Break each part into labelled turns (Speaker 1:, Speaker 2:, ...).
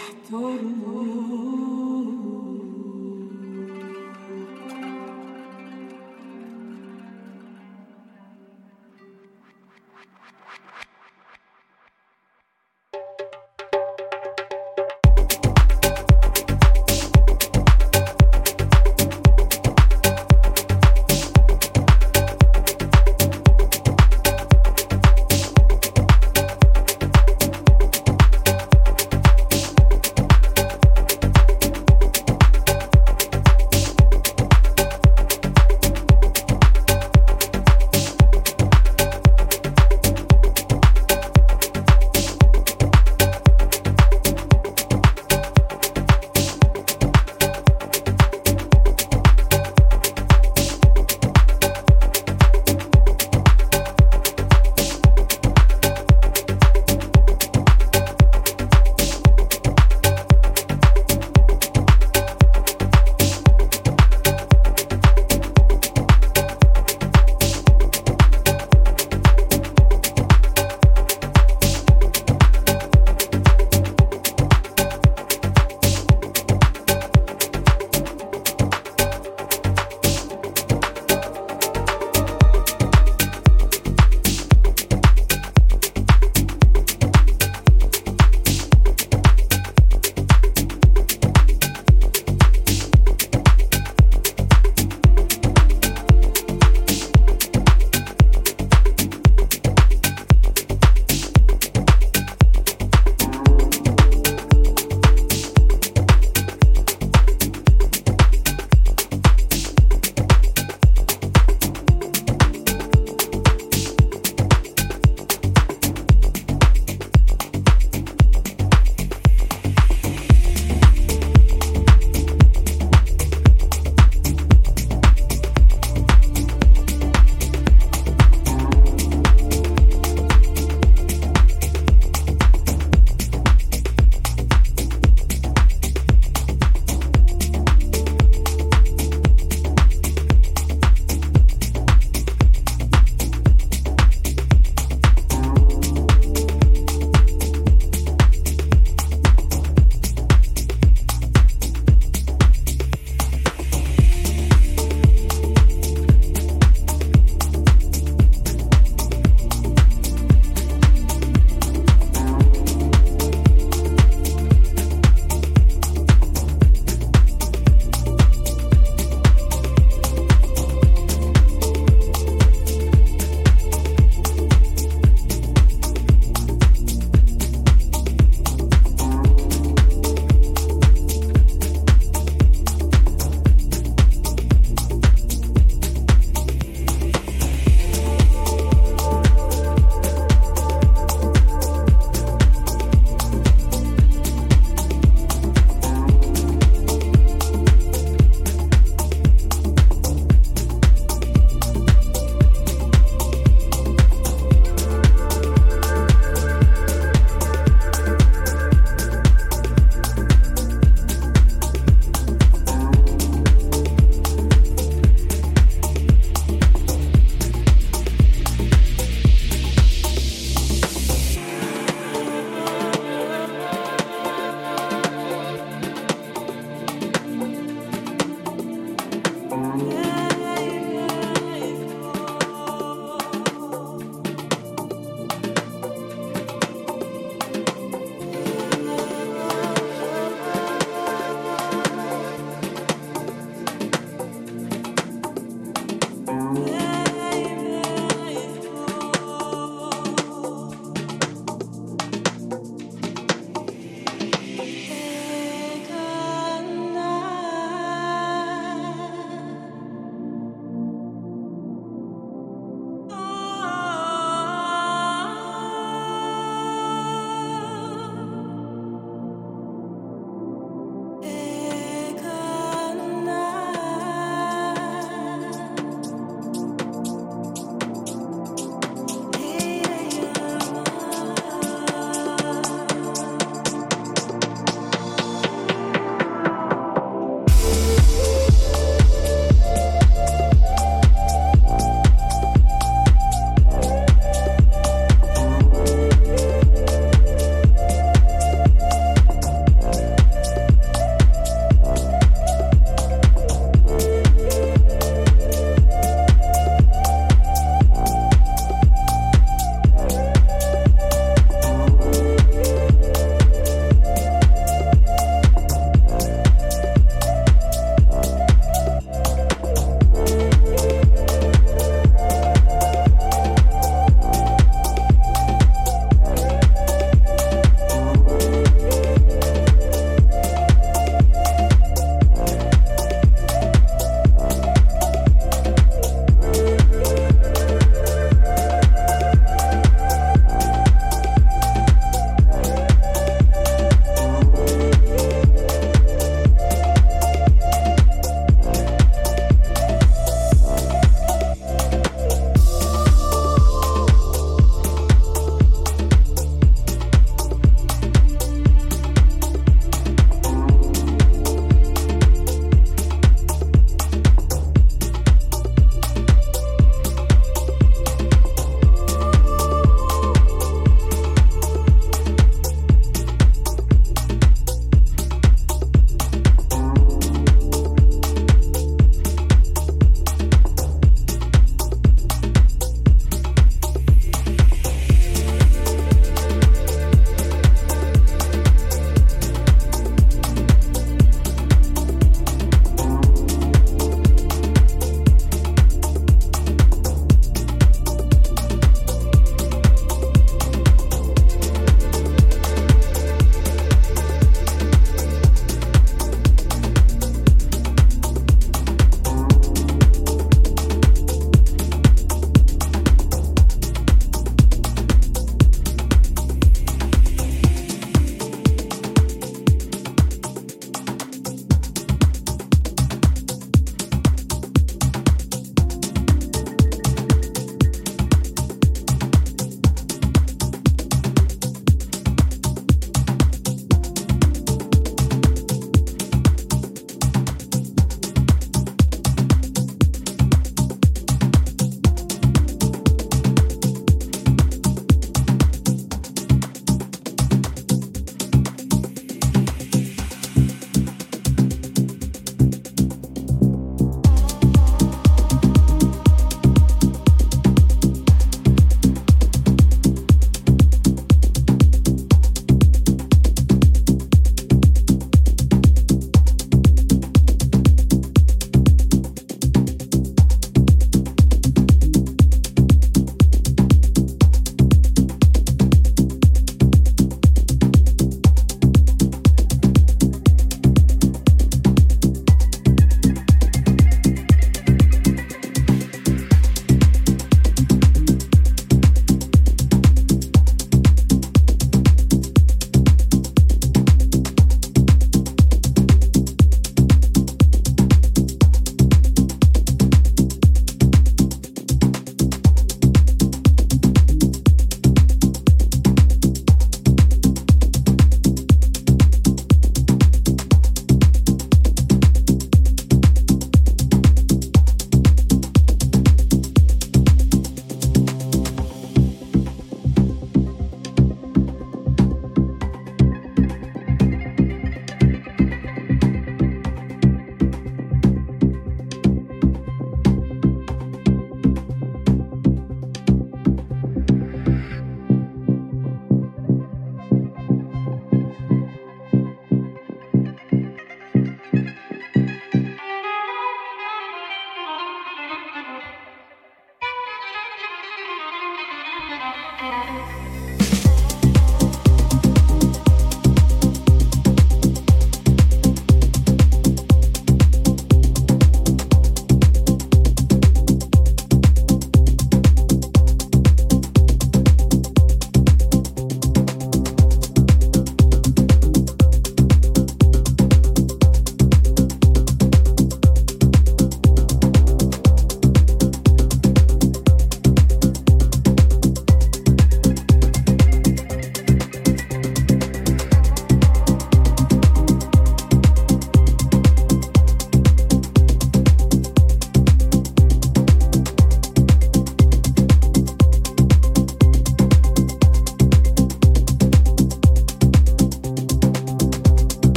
Speaker 1: احترموا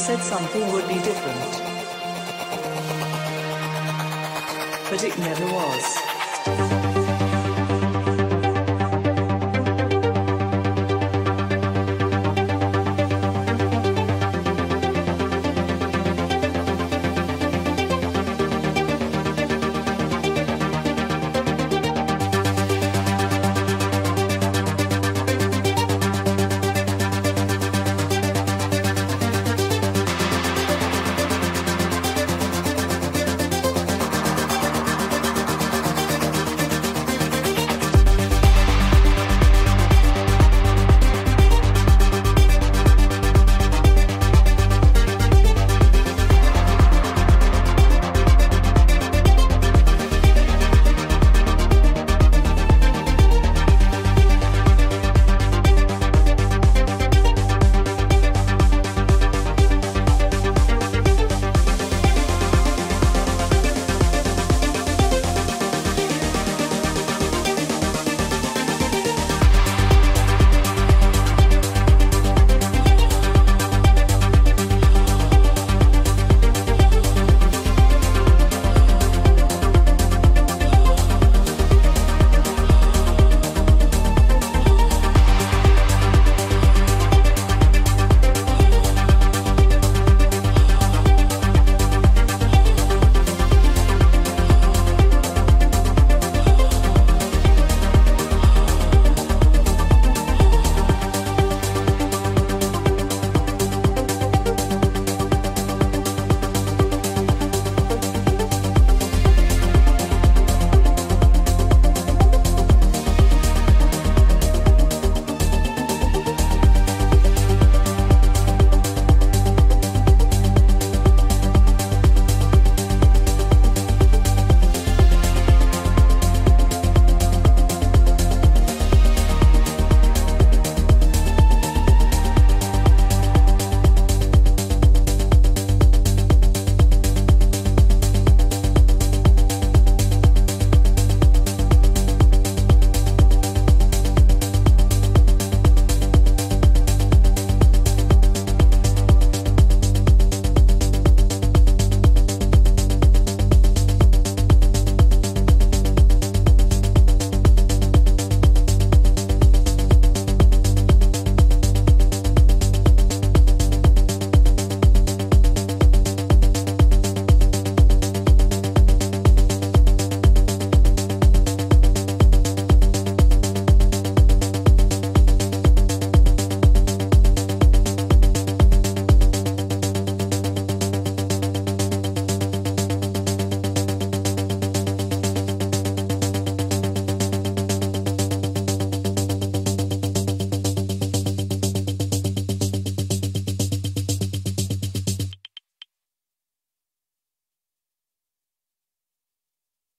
Speaker 1: said something would be different. But it never was.